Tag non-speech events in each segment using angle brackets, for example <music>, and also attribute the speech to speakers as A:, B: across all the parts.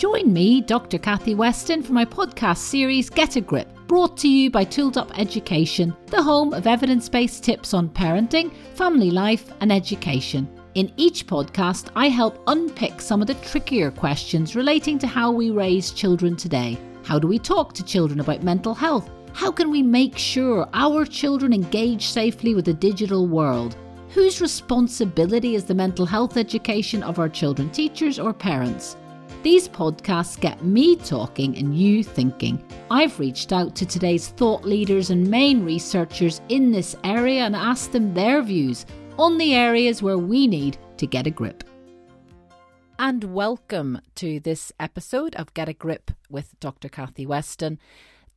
A: Join me, Dr. Kathy Weston, for my podcast series Get a Grip, brought to you by Tooled Up Education, the home of evidence based tips on parenting, family life, and education. In each podcast, I help unpick some of the trickier questions relating to how we raise children today. How do we talk to children about mental health? How can we make sure our children engage safely with the digital world? Whose responsibility is the mental health education of our children, teachers, or parents? These podcasts get me talking and you thinking. I've reached out to today's thought leaders and main researchers in this area and asked them their views on the areas where we need to get a grip. And welcome to this episode of Get a Grip with Dr. Kathy Weston.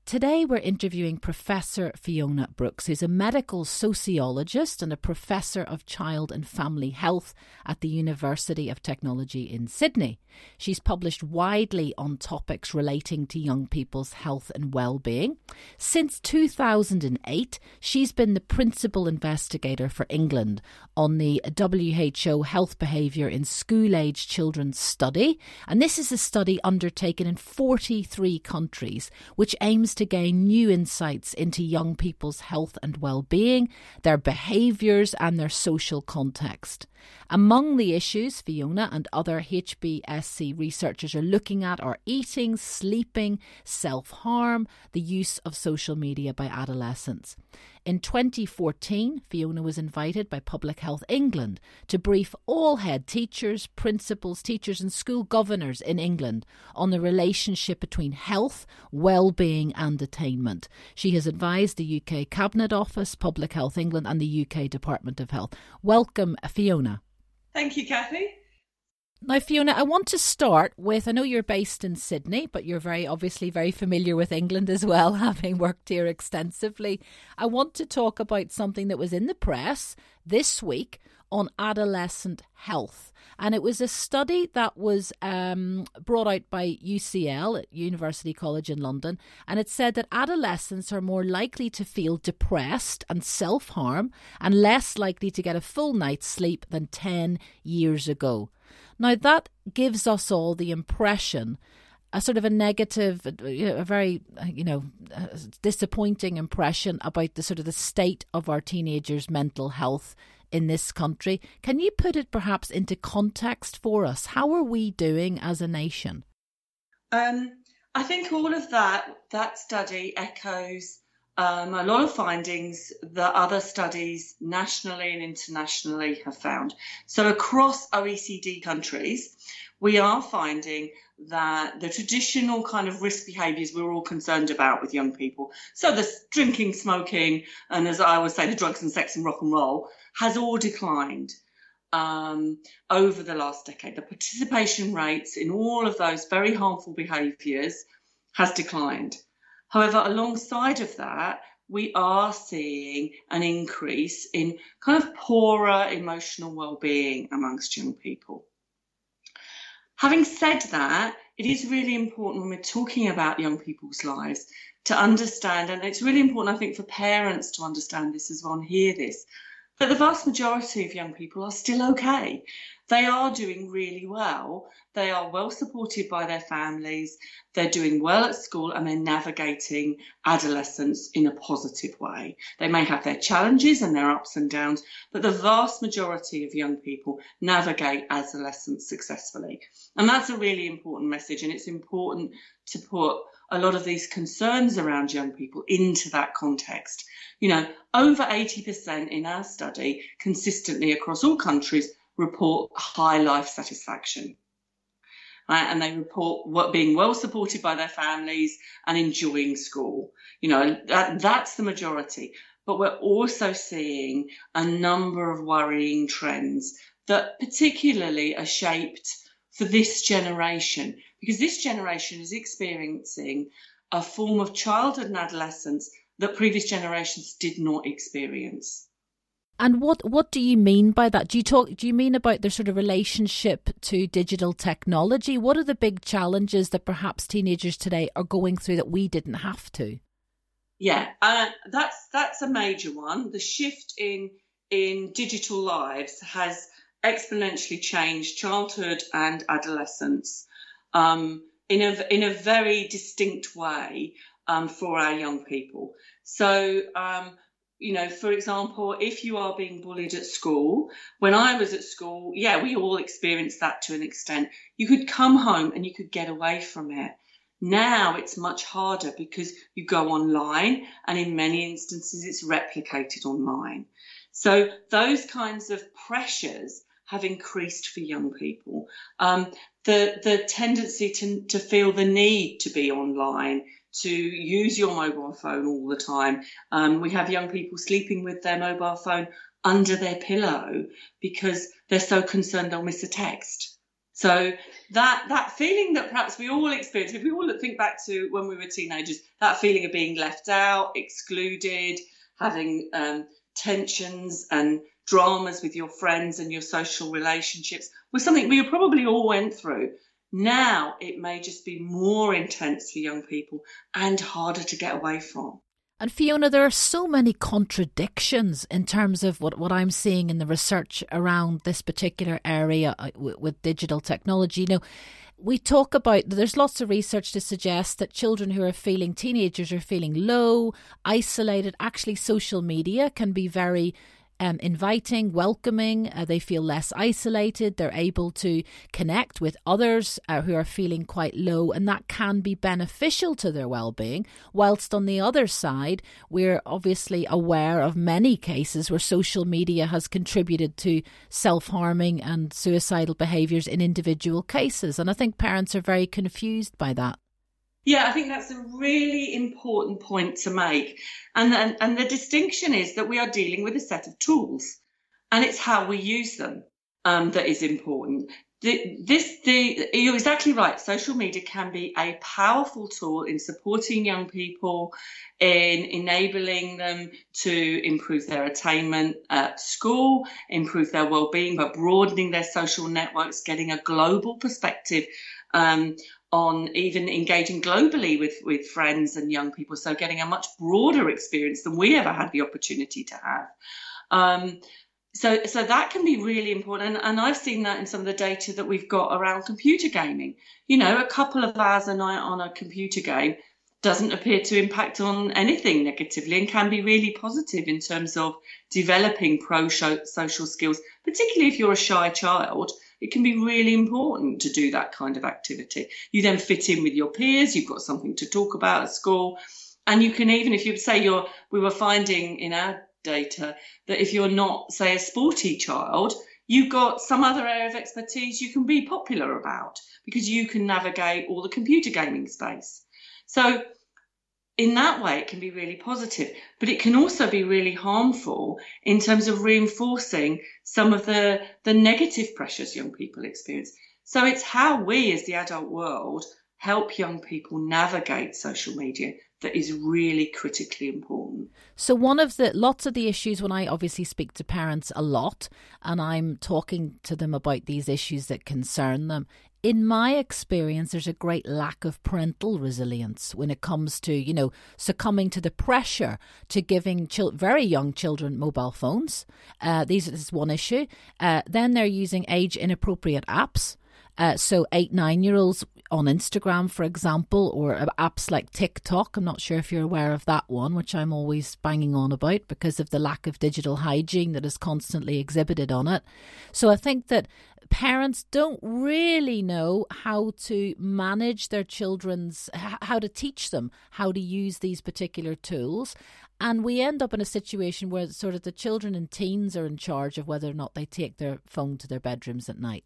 A: Today, we're interviewing Professor Fiona Brooks, who's a medical sociologist and a professor of child and family health at the University of Technology in Sydney. She's published widely on topics relating to young people's health and well-being. Since 2008, she's been the principal investigator for England on the WHO Health Behaviour in School-Aged Children study, and this is a study undertaken in 43 countries, which aims to gain new insights into young people's health and well-being, their behaviours and their social context. Among the issues Fiona and other HBSC researchers are looking at are eating, sleeping, self-harm, the use of social media by adolescents. In 2014, Fiona was invited by Public Health England to brief all head teachers, principals, teachers, and school governors in England on the relationship between health, well-being, and attainment. She has advised the UK Cabinet Office, Public Health England, and the UK Department of Health. Welcome, Fiona.
B: Thank you, Kathy.
A: Now, Fiona, I want to start with I know you're based in Sydney, but you're very obviously very familiar with England as well, <laughs> having worked here extensively. I want to talk about something that was in the press this week on adolescent health. And it was a study that was um, brought out by UCL at University College in London. And it said that adolescents are more likely to feel depressed and self harm and less likely to get a full night's sleep than 10 years ago. Now, that gives us all the impression a sort of a negative, a very, you know, disappointing impression about the sort of the state of our teenagers' mental health in this country. Can you put it perhaps into context for us? How are we doing as a nation?
B: Um, I think all of that that study echoes um, a lot of findings that other studies nationally and internationally have found. So across OECD countries, we are finding that the traditional kind of risk behaviours we're all concerned about with young people, so the drinking, smoking, and as I always say, the drugs and sex and rock and roll, has all declined um, over the last decade. The participation rates in all of those very harmful behaviours has declined. However, alongside of that, we are seeing an increase in kind of poorer emotional well-being amongst young people. Having said that, it is really important when we're talking about young people's lives to understand, and it's really important, I think, for parents to understand this as well and hear this, that the vast majority of young people are still okay. They are doing really well. They are well supported by their families. They're doing well at school and they're navigating adolescence in a positive way. They may have their challenges and their ups and downs, but the vast majority of young people navigate adolescence successfully. And that's a really important message. And it's important to put a lot of these concerns around young people into that context. You know, over 80% in our study, consistently across all countries, report high life satisfaction. Right? And they report what being well supported by their families and enjoying school. You know, that, that's the majority. But we're also seeing a number of worrying trends that particularly are shaped for this generation because this generation is experiencing a form of childhood and adolescence that previous generations did not experience.
A: And what what do you mean by that? Do you talk do you mean about their sort of relationship to digital technology? What are the big challenges that perhaps teenagers today are going through that we didn't have to?
B: Yeah, uh, that's that's a major one. The shift in in digital lives has exponentially changed childhood and adolescence. Um, in a in a very distinct way um, for our young people. So um, you know, for example, if you are being bullied at school, when I was at school, yeah, we all experienced that to an extent. You could come home and you could get away from it. Now it's much harder because you go online and in many instances it's replicated online. So those kinds of pressures have increased for young people. Um, the the tendency to, to feel the need to be online to use your mobile phone all the time. Um, we have young people sleeping with their mobile phone under their pillow because they're so concerned they'll miss a text. So that that feeling that perhaps we all experience, if we all think back to when we were teenagers, that feeling of being left out, excluded, having um, tensions and dramas with your friends and your social relationships was something we probably all went through. Now it may just be more intense for young people and harder to get away from.
A: And Fiona, there are so many contradictions in terms of what, what I'm seeing in the research around this particular area uh, with, with digital technology. You know, we talk about there's lots of research to suggest that children who are feeling teenagers are feeling low, isolated. Actually, social media can be very um, inviting, welcoming. Uh, they feel less isolated. They're able to connect with others uh, who are feeling quite low, and that can be beneficial to their well being. Whilst on the other side, we're obviously aware of many cases where social media has contributed to self harming and suicidal behaviours in individual cases. And I think parents are very confused by that.
B: Yeah, I think that's a really important point to make. And, and, and the distinction is that we are dealing with a set of tools and it's how we use them um, that is important. The, this, the, you're exactly right. Social media can be a powerful tool in supporting young people, in enabling them to improve their attainment at school, improve their well-being by broadening their social networks, getting a global perspective um, on even engaging globally with, with friends and young people. So getting a much broader experience than we ever had the opportunity to have. Um, so, so that can be really important. And, and I've seen that in some of the data that we've got around computer gaming. You know, a couple of hours a night on a computer game doesn't appear to impact on anything negatively and can be really positive in terms of developing pro social skills, particularly if you're a shy child it can be really important to do that kind of activity. You then fit in with your peers, you've got something to talk about at school. And you can even, if you say you're, we were finding in our data that if you're not, say, a sporty child, you've got some other area of expertise you can be popular about because you can navigate all the computer gaming space. So in that way, it can be really positive, but it can also be really harmful in terms of reinforcing some of the, the negative pressures young people experience. So it's how we as the adult world help young people navigate social media that is really critically important.
A: So one of the lots of the issues when I obviously speak to parents a lot and I'm talking to them about these issues that concern them in my experience, there's a great lack of parental resilience when it comes to, you know, succumbing to the pressure to giving very young children mobile phones. Uh, these is one issue. Uh, then they're using age inappropriate apps. Uh, so eight, nine year olds on Instagram, for example, or apps like TikTok. I'm not sure if you're aware of that one, which I'm always banging on about because of the lack of digital hygiene that is constantly exhibited on it. So I think that parents don't really know how to manage their children's, how to teach them how to use these particular tools. And we end up in a situation where sort of the children and teens are in charge of whether or not they take their phone to their bedrooms at night.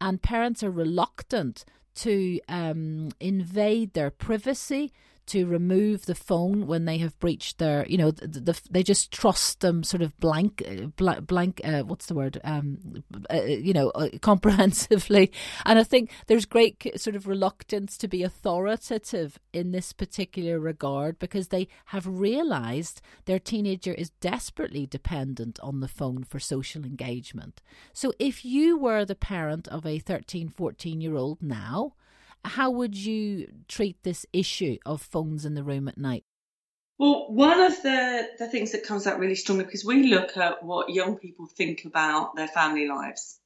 A: And parents are reluctant to um, invade their privacy, to remove the phone when they have breached their, you know, the, the, they just trust them sort of blank, uh, blank, uh, what's the word, um, uh, you know, uh, <laughs> comprehensively. And I think there's great sort of reluctance to be authoritative in this particular regard because they have realized their teenager is desperately dependent on the phone for social engagement. So if you were the parent of a 13, 14 year old now, how would you treat this issue of phones in the room at night?
B: Well, one of the, the things that comes out really strongly because we look at what young people think about their family lives.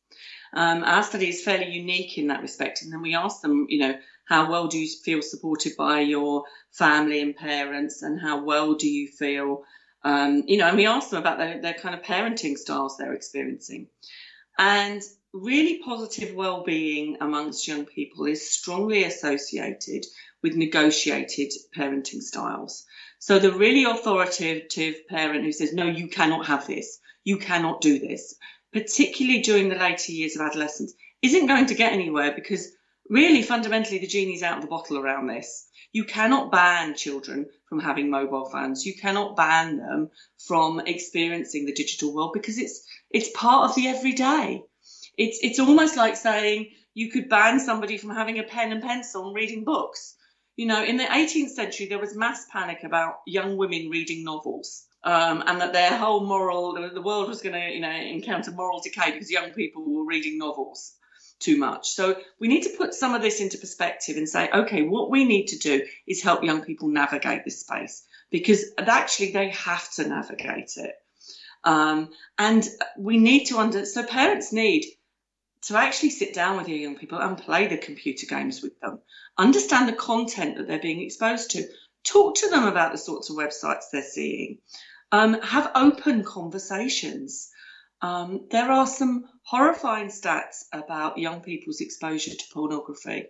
B: Um, our study is fairly unique in that respect, and then we ask them, you know, how well do you feel supported by your family and parents, and how well do you feel, um, you know, and we ask them about their, their kind of parenting styles they're experiencing. And really positive well-being amongst young people is strongly associated with negotiated parenting styles. So the really authoritative parent who says, no, you cannot have this, you cannot do this, particularly during the later years of adolescence, isn't going to get anywhere because really fundamentally the genie's out of the bottle around this. You cannot ban children from having mobile phones. You cannot ban them from experiencing the digital world because it's it's part of the everyday. It's it's almost like saying you could ban somebody from having a pen and pencil and reading books. You know, in the 18th century, there was mass panic about young women reading novels. Um, and that their whole moral, the world was going to, you know, encounter moral decay because young people were reading novels too much. So we need to put some of this into perspective and say, okay, what we need to do is help young people navigate this space because actually they have to navigate it. Um, and we need to under, so parents need to actually sit down with your young people and play the computer games with them, understand the content that they're being exposed to, talk to them about the sorts of websites they're seeing, um, have open conversations. Um, there are some horrifying stats about young people's exposure to pornography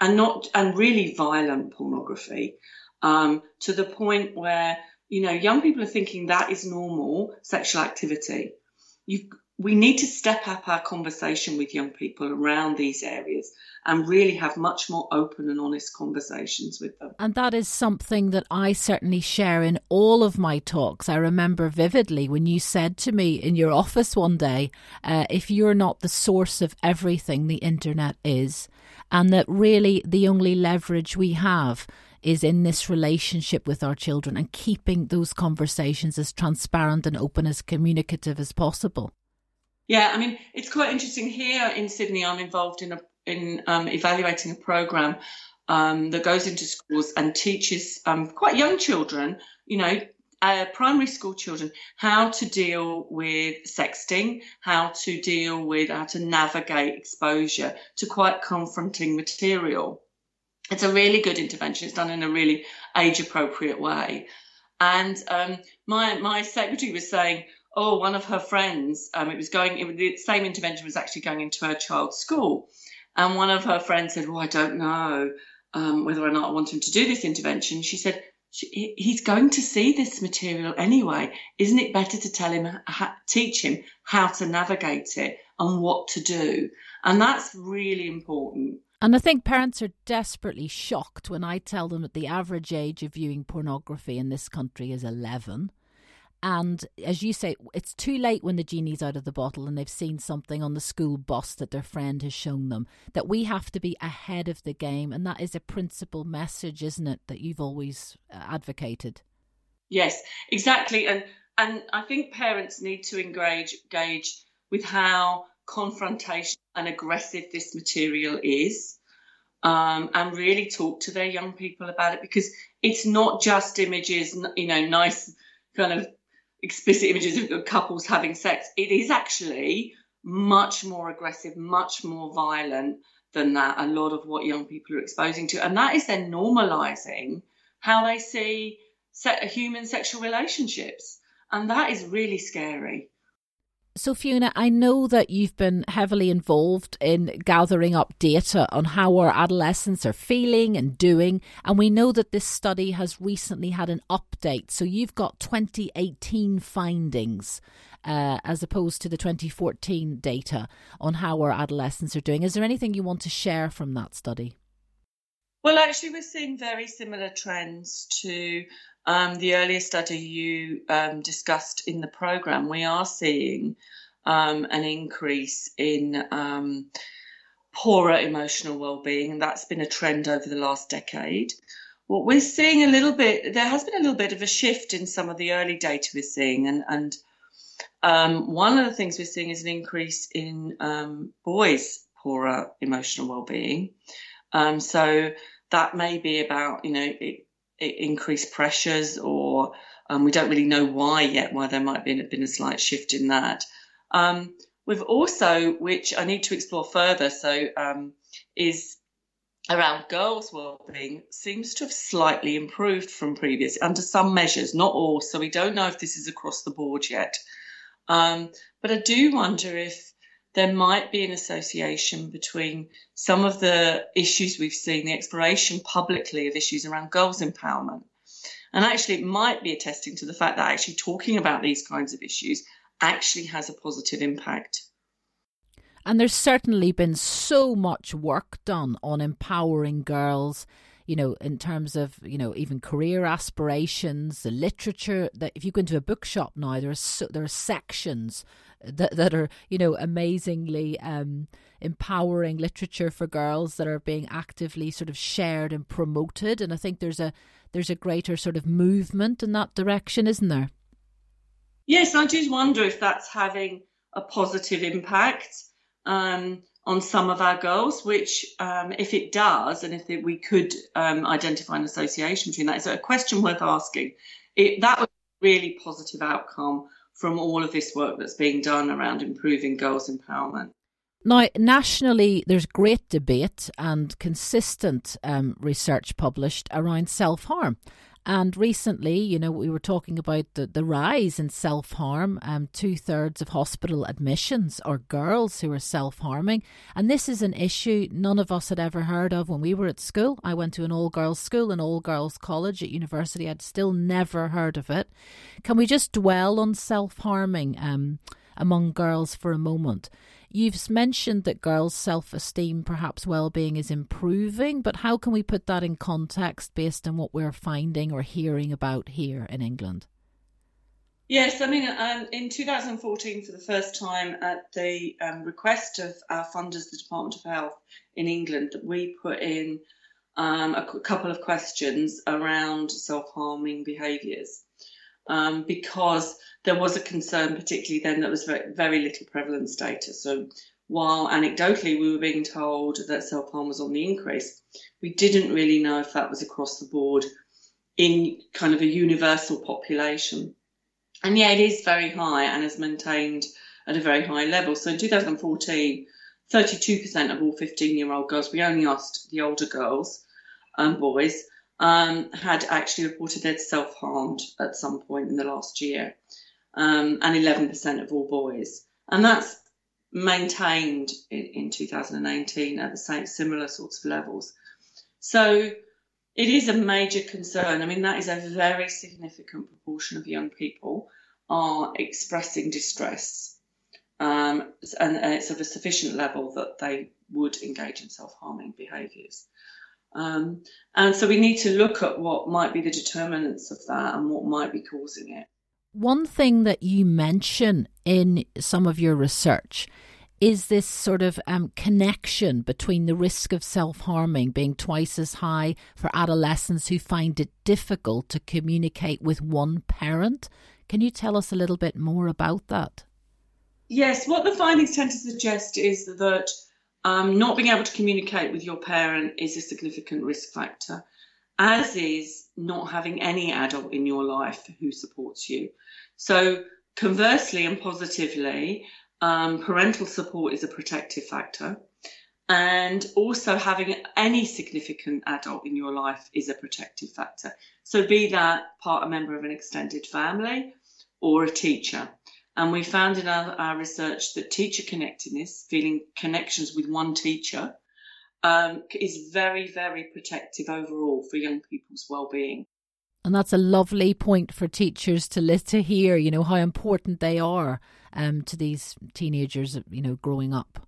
B: and not and really violent pornography um, to the point where you know young people are thinking that is normal sexual activity. You've we need to step up our conversation with young people around these areas and really have much more open and honest conversations with them.
A: And that is something that I certainly share in all of my talks. I remember vividly when you said to me in your office one day, uh, if you're not the source of everything the internet is, and that really the only leverage we have is in this relationship with our children and keeping those conversations as transparent and open as communicative as possible.
B: Yeah, I mean, it's quite interesting here in Sydney. I'm involved in a in um, evaluating a program um, that goes into schools and teaches um, quite young children, you know, uh, primary school children, how to deal with sexting, how to deal with how to navigate exposure to quite confronting material. It's a really good intervention. It's done in a really age appropriate way. And um, my my secretary was saying, oh, one of her friends, um, it was going, it, the same intervention was actually going into her child's school. And one of her friends said, well, I don't know um, whether or not I want him to do this intervention. She said, he's going to see this material anyway. Isn't it better to tell him, teach him how to navigate it and what to do? And that's really important.
A: And I think parents are desperately shocked when I tell them that the average age of viewing pornography in this country is 11. And as you say, it's too late when the genie's out of the bottle and they've seen something on the school bus that their friend has shown them. That we have to be ahead of the game. And that is a principal message, isn't it, that you've always uh, advocated?
B: Yes, exactly. And and I think parents need to engage, engage with how confrontation and aggressive this material is. Um, and really talk to their young people about it because it's not just images, you know, nice kind of explicit images of couples having sex. It is actually much more aggressive, much more violent than that. A lot of what young people are exposing to, and that is then normalizing how they see human sexual relationships, and that is really scary.
A: So, Fiona, I know that you've been heavily involved in gathering up data on how our adolescents are feeling and doing. And we know that this study has recently had an update. So, you've got 2018 findings uh, as opposed to the 2014 data on how our adolescents are doing. Is there anything you want to share from that study?
B: Well, actually, we're seeing very similar trends to um, the earlier study you um, discussed in the program, we are seeing um, an increase in um, poorer emotional well-being, and that's been a trend over the last decade. What we're seeing a little bit, there has been a little bit of a shift in some of the early data we're seeing, and, and um, one of the things we're seeing is an increase in um, boys' poorer emotional well-being. so that may be about, you know, it, increased pressures, or um, we don't really know why yet, why there might be been a slight shift in that. Um, we've also, which I need to explore further, so um, is around girls' well-being seems to have slightly improved from previous under some measures, not all. So we don't know if this is across the board yet. Um, but I do wonder if there might be an association between some of the issues we've seen, the exploration publicly of issues around girls' empowerment. And actually, it might be attesting to the fact that actually talking about these kinds of issues actually has a positive impact.
A: And there's certainly been so much work done on empowering girls, you know, in terms of, you know, even career aspirations, the literature that if you go into a bookshop now, there are so, there are sections that that are, you know, amazingly um, empowering literature for girls that are being actively sort of shared and promoted. And I think there's a there's a greater sort of movement in that direction, isn't there?
B: Yes, I just wonder if that's having a positive impact um, on some of our girls, which, um, if it does, and if we could um, identify an association between that, is a question worth asking. It, that was a really positive outcome from all of this work that's being done around improving girls' empowerment.
A: Now, nationally, there's great debate and consistent um, research published around self harm. And recently, you know, we were talking about the, the rise in self harm. Um, Two thirds of hospital admissions are girls who are self harming. And this is an issue none of us had ever heard of when we were at school. I went to an all girls school, an all girls college at university. I'd still never heard of it. Can we just dwell on self harming um, among girls for a moment? You've mentioned that girls' self esteem, perhaps well being, is improving, but how can we put that in context based on what we're finding or hearing about here in England?
B: Yes, I mean, um, in 2014, for the first time, at the um, request of our funders, the Department of Health in England, we put in um, a couple of questions around self harming behaviours um, because there was a concern, particularly then, that was very, very little prevalence data. So while anecdotally we were being told that self harm was on the increase, we didn't really know if that was across the board in kind of a universal population. And yeah, it is very high and is maintained at a very high level. So in 2014, 32% of all 15 year old girls, we only asked the older girls and boys, um, had actually reported they'd self harmed at some point in the last year, um, and 11% of all boys. And that's maintained in, in 2018 at the same similar sorts of levels. So it is a major concern. I mean, that is a very significant proportion of young people are expressing distress. Um, and it's of a sufficient level that they would engage in self harming behaviours. Um, and so we need to look at what might be the determinants of that and what might be causing it.
A: One thing that you mention in some of your research is this sort of um, connection between the risk of self harming being twice as high for adolescents who find it difficult to communicate with one parent. Can you tell us a little bit more about that?
B: Yes, what the findings tend to suggest is that um, not being able to communicate with your parent is a significant risk factor, as is not having any adult in your life who supports you. So, conversely and positively, um, parental support is a protective factor. And also having any significant adult in your life is a protective factor. So, be that part a member of an extended family or a teacher. And we found in our, our research that teacher connectedness, feeling connections with one teacher, um, is very, very protective overall for young people's well-being.
A: And that's a lovely point for teachers to to hear. You know how important they are um, to these teenagers. You know, growing up.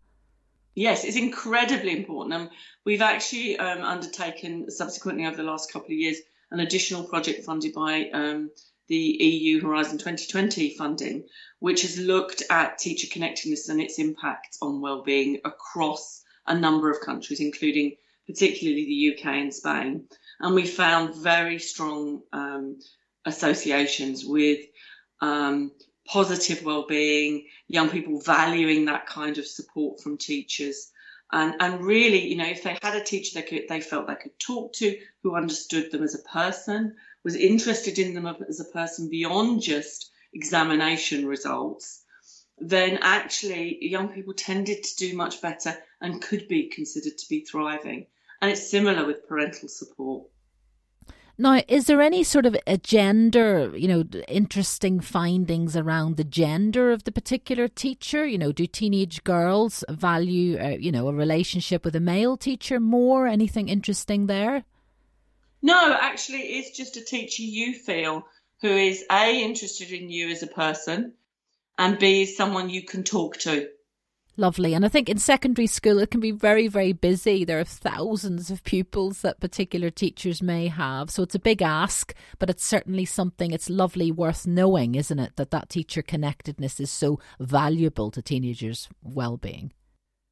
B: Yes, it's incredibly important. Um, we've actually um, undertaken subsequently over the last couple of years an additional project funded by um, the EU Horizon 2020 funding, which has looked at teacher connectedness and its impact on well-being across a number of countries, including particularly the UK and Spain. And we found very strong um, associations with um, positive well-being, young people valuing that kind of support from teachers. And, and really, you know, if they had a teacher they could, they felt they could talk to, who understood them as a person, was interested in them as a person beyond just examination results, then actually young people tended to do much better and could be considered to be thriving. And it's similar with parental support.
A: Now, is there any sort of a gender, you know, interesting findings around the gender of the particular teacher? You know, do teenage girls value, uh, you know, a relationship with a male teacher more? Anything interesting there?
B: No, actually, it's just a teacher you feel who is A, interested in you as a person, and B, is someone you can talk to.
A: Lovely. And I think in secondary school, it can be very, very busy. There are thousands of pupils that particular teachers may have. So it's a big ask, but it's certainly something it's lovely, worth knowing, isn't it? That that teacher connectedness is so valuable to teenagers' well being.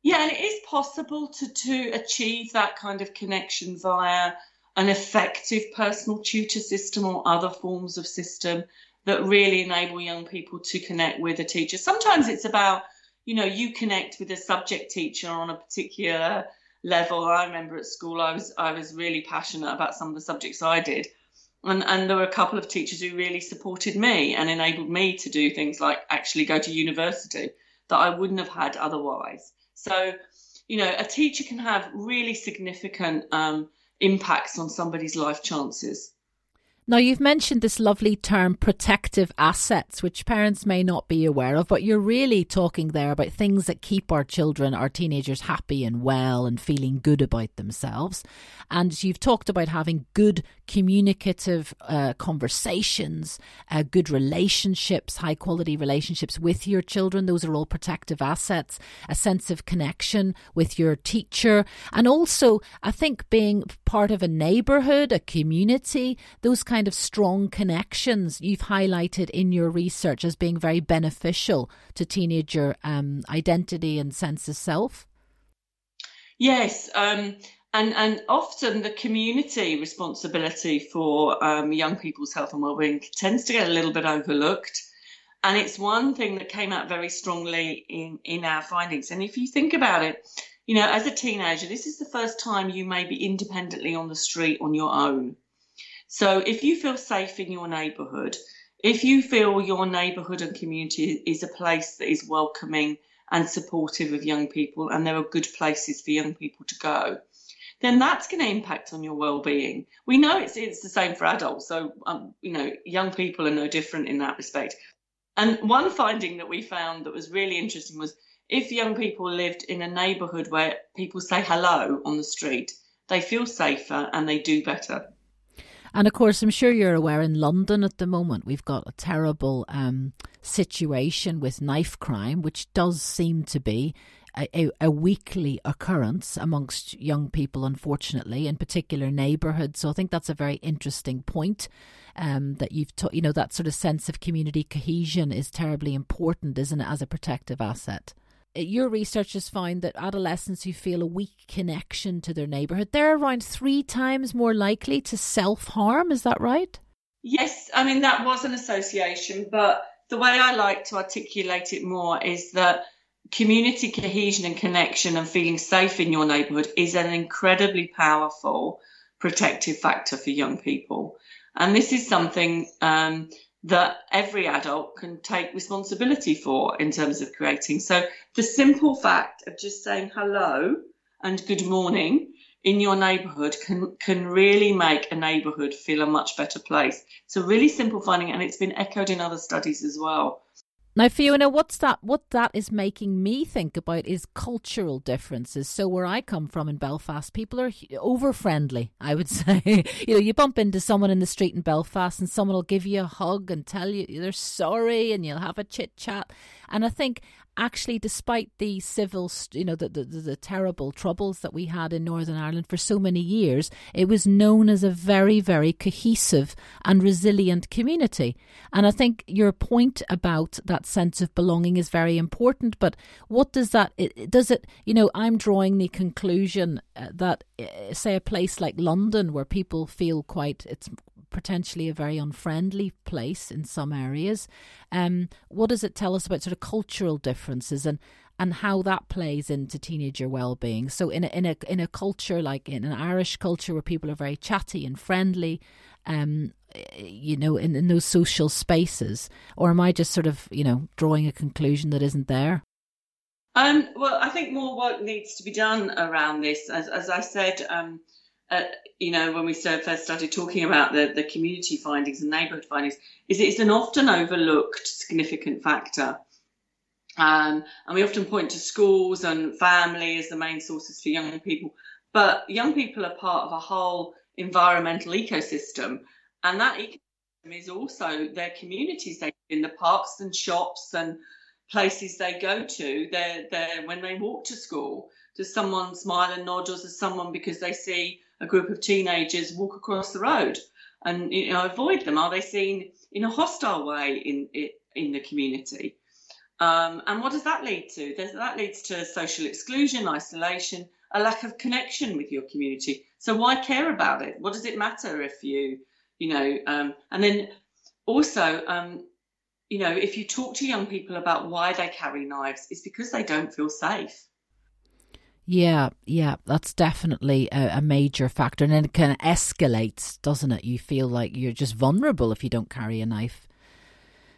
B: Yeah, and it is possible to, to achieve that kind of connection via an effective personal tutor system or other forms of system that really enable young people to connect with a teacher. Sometimes it's about you know, you connect with a subject teacher on a particular level. I remember at school, I was I was really passionate about some of the subjects I did, and and there were a couple of teachers who really supported me and enabled me to do things like actually go to university that I wouldn't have had otherwise. So, you know, a teacher can have really significant um, impacts on somebody's life chances.
A: Now, you've mentioned this lovely term protective assets, which parents may not be aware of, but you're really talking there about things that keep our children, our teenagers happy and well and feeling good about themselves. And you've talked about having good communicative uh, conversations, uh, good relationships, high quality relationships with your children. Those are all protective assets, a sense of connection with your teacher. And also, I think being part of a neighborhood, a community, those kind of strong connections you've highlighted in your research as being very beneficial to teenager um, identity and sense of self?
B: Yes, um, and and often the community responsibility for um, young people's health and well-being tends to get a little bit overlooked. And it's one thing that came out very strongly in, in our findings. And if you think about it, you know, as a teenager, this is the first time you may be independently on the street on your own. So if you feel safe in your neighbourhood, if you feel your neighbourhood and community is a place that is welcoming and supportive of young people and there are good places for young people to go, then that's going to impact on your well-being. We know it's it's the same for adults, so um, you know young people are no different in that respect. And one finding that we found that was really interesting was if young people lived in a neighbourhood where people say hello on the street, they feel safer and they do better.
A: And of course, I'm sure you're aware in London at the moment, we've got a terrible um, situation with knife crime, which does seem to be a, a, weekly occurrence amongst young people, unfortunately, in particular neighbourhoods. So I think that's a very interesting point. Um, that you've, ta- you know, that sort of sense of community cohesion is terribly important, isn't it, as a protective asset? Your research has found that adolescents who feel a weak connection to their neighbourhood, they're around three times more likely to self harm. Is that right?
B: Yes, I mean, that was an association, but the way I like to articulate it more is that community cohesion and connection and feeling safe in your neighbourhood is an incredibly powerful protective factor for young people. And this is something um, that every adult can take responsibility for in terms of creating. So the simple fact of just saying hello and good morning in your neighborhood can can really make a neighborhood feel a much better place. It's a really simple finding and it's been echoed in other studies as well.
A: Now, Fiona, what's that? What that is making me think about is cultural differences. So, where I come from in Belfast, people are over friendly. I would <laughs> say, you know, you bump into someone in the street in Belfast, and someone will give you a hug and tell you they're sorry, and you'll have a chit chat. And I think actually, despite the civil, you know, the, the, the, terrible troubles that we had in Northern Ireland for so many years, it was known as a very, very cohesive and resilient community. And I think your point about that sense of belonging is very important. But what does that, does it, you know, I'm drawing the conclusion uh, that, uh, say, a place like London where people feel quite, it's potentially a very unfriendly place in some areas. Um, what does it tell us about sort of cultural differences and and how that plays into teenager well-being? So in a, in a in a culture like in an Irish culture where people are very chatty and friendly, um, you know, in, in those social spaces, or am I just sort of you know drawing a conclusion that isn't there?
B: Um, well, I think more work needs to be done around this. As, as I said, um, uh, you know, when we first started talking about the, the community findings and neighbourhood findings, is it's an often overlooked significant factor. Um, and we often point to schools and family as the main sources for young people. But young people are part of a whole environmental ecosystem. And that ecosystem is also their communities. They in the parks and shops and places they go to, they're, when they walk to school, does someone smile and nod, or does someone because they see a group of teenagers walk across the road and you know avoid them? Are they seen in a hostile way in in the community? Um, and what does that lead to? that leads to social exclusion, isolation, a lack of connection with your community. So why care about it? What does it matter if you, you know, um, and then also um, you know, if you talk to young people about why they carry knives, it's because they don't feel safe.
A: Yeah, yeah, that's definitely a, a, major factor. And then it kind of escalates, doesn't it? You feel like you're just vulnerable if you don't carry a knife.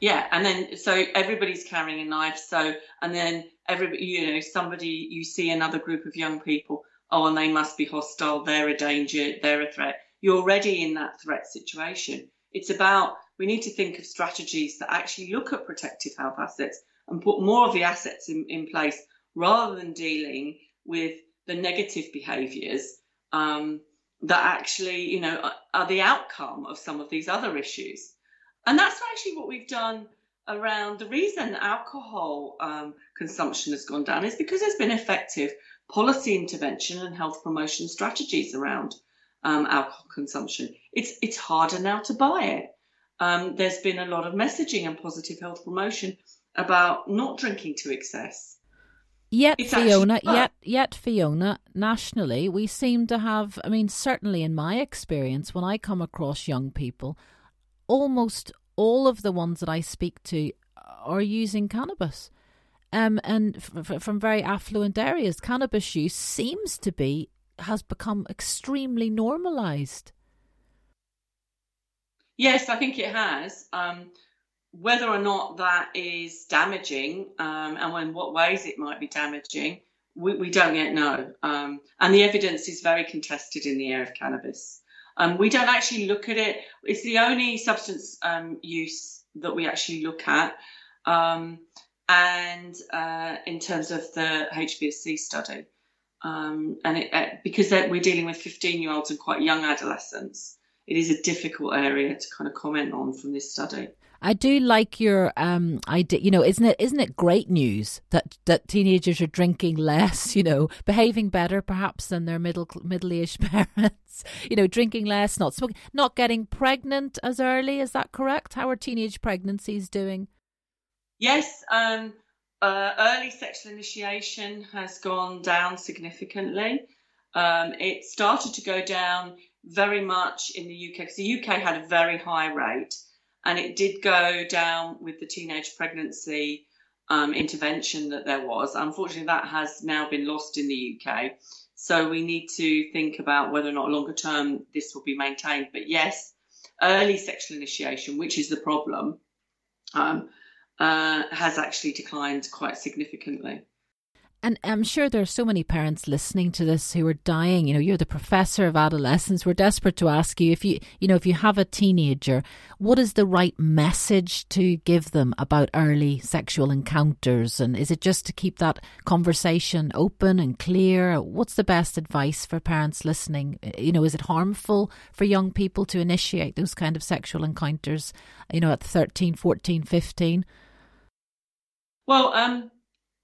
B: Yeah, and then so everybody's carrying a knife. So, and then everybody, you know, somebody, you see another group of young people, oh, and they must be hostile, they're a danger, they're a threat. You're already in that threat situation. It's about we need to think of strategies that actually look at protective health assets and put more of the assets in, in place rather than dealing with the negative behaviours um, that actually, you know, are, are the outcome of some of these other issues. And that's actually what we've done around the reason alcohol um, consumption has gone down is because there's been effective policy intervention and health promotion strategies around um, alcohol consumption. It's it's harder now to buy it um, there's been a lot of messaging and positive health promotion about not drinking to excess.
A: Yet, it's Fiona, yet, yet, Fiona, nationally, we seem to have, I mean, certainly in my experience, when I come across young people, almost all of the ones that I speak to are using cannabis. Um, and f- from very affluent areas, cannabis use seems to be, has become extremely normalised.
B: Yes, I think it has. Um, whether or not that is damaging um, and in what ways it might be damaging, we, we don't yet know. Um, and the evidence is very contested in the area of cannabis. Um, we don't actually look at it. It's the only substance um, use that we actually look at. Um, and uh, in terms of the HBSC study, and it, uh, because we're dealing with 15 year olds and quite young adolescents, it is a difficult area to kind of comment on from this study.
A: I do like your um idea. You know, isn't it isn't it great news that that teenagers are drinking <laughs> less? You know, behaving better perhaps than their middle middle aged <laughs> parents. You know, drinking less, not smoking, not getting pregnant as early. Is that correct? How are teenage pregnancies doing?
B: Yes, um, uh, early sexual initiation has gone down significantly. Um, it started to go down very much in the UK because the UK had a very high rate and it did go down with the teenage pregnancy um, intervention that there was. Unfortunately, that has now been lost in the UK. So we need to think about whether or not longer term this will be maintained. But yes, early sexual initiation, which is the problem, um, uh, has actually declined quite significantly.
A: And I'm sure there are so many parents listening to this who are dying. You know, you're the professor of adolescence. We're desperate to ask you if you, you know, if you have a teenager, what is the right message to give them about early sexual encounters? And is it just to keep that conversation open and clear? What's the best advice for parents listening? You know, is it harmful for young people to initiate those kind of sexual encounters, you know, at 13, 14, 15?
B: Well, um,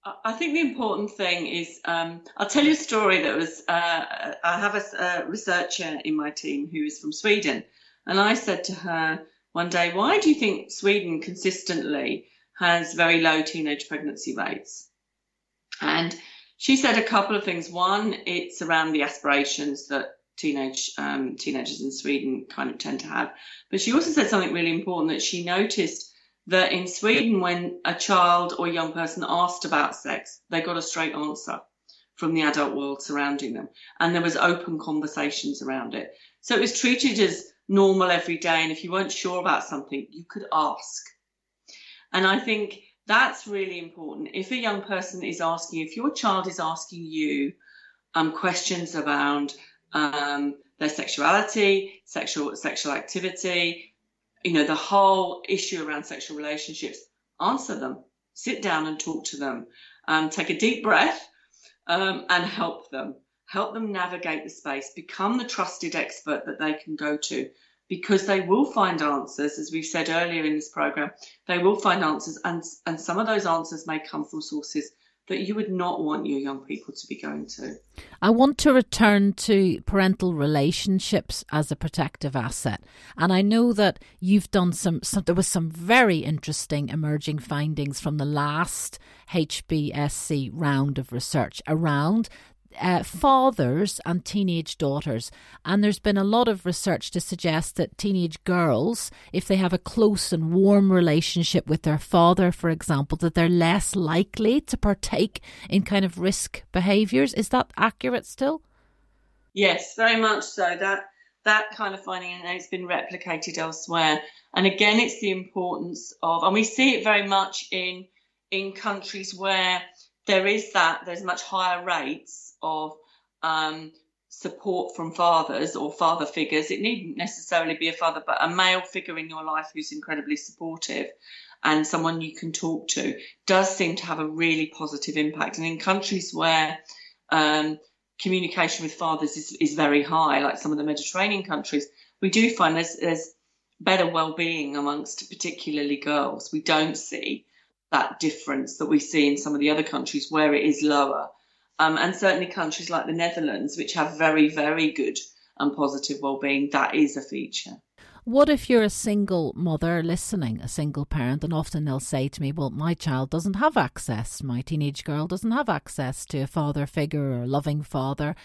B: I think the important thing is um, I'll tell you a story that was uh, I have a, a, researcher in my team who is from Sweden, and I said to her one day, "Why do you think Sweden consistently has very low teenage pregnancy rates?" And she said a couple of things. One, it's around the aspirations that teenage um, teenagers in Sweden kind of tend to have, but she also said something really important that she noticed that in Sweden, when a child or young person asked about sex, they got a straight answer from the adult world surrounding them. And there was open conversations around it. So it was treated as normal every day. And if you weren't sure about something, you could ask. And I think That's really important. If a young person is asking, if your child is asking you um, questions around um, their sexuality, sexual sexual activity, you know, the whole issue around sexual relationships, answer them. Sit down and talk to them. Um, take a deep breath um, and help them. Help them navigate the space. Become the trusted expert that they can go to because they will find answers, as we've said earlier in this program, they will find answers, and, and some of those answers may come from sources that you would not want your young people to be going to.
A: I want to return to parental relationships as a protective asset. And I know that you've done some, some there was some very interesting emerging findings from the last HBSC round of research around uh, fathers and teenage daughters. And there's been a lot of research to suggest that teenage girls, if they have a close and warm relationship with their father, for example, that they're less likely to partake in kind of risk behaviours. Is that accurate still?
B: Yes, very much so. That that kind of finding it's been replicated elsewhere. And again, it's the importance of, and we see it very much in in countries where there is that there's much higher rates of um, support from fathers or father figures. It needn't necessarily be a father, but a male figure in your life who's incredibly supportive and someone you can talk to does seem to have a really positive impact. And in countries where um, communication with fathers is, is very high, like some of the Mediterranean countries, we do find there's, there's better well-being amongst particularly girls. We don't see that difference that we see in some of the other countries where it is lower. Um, and certainly countries like the Netherlands, which have very, very good and positive well-being, that is a feature.
A: What if you're a single mother listening, a single parent, and often they'll say to me, Well, my child doesn't have access, my teenage girl doesn't have access to a father figure or a loving father.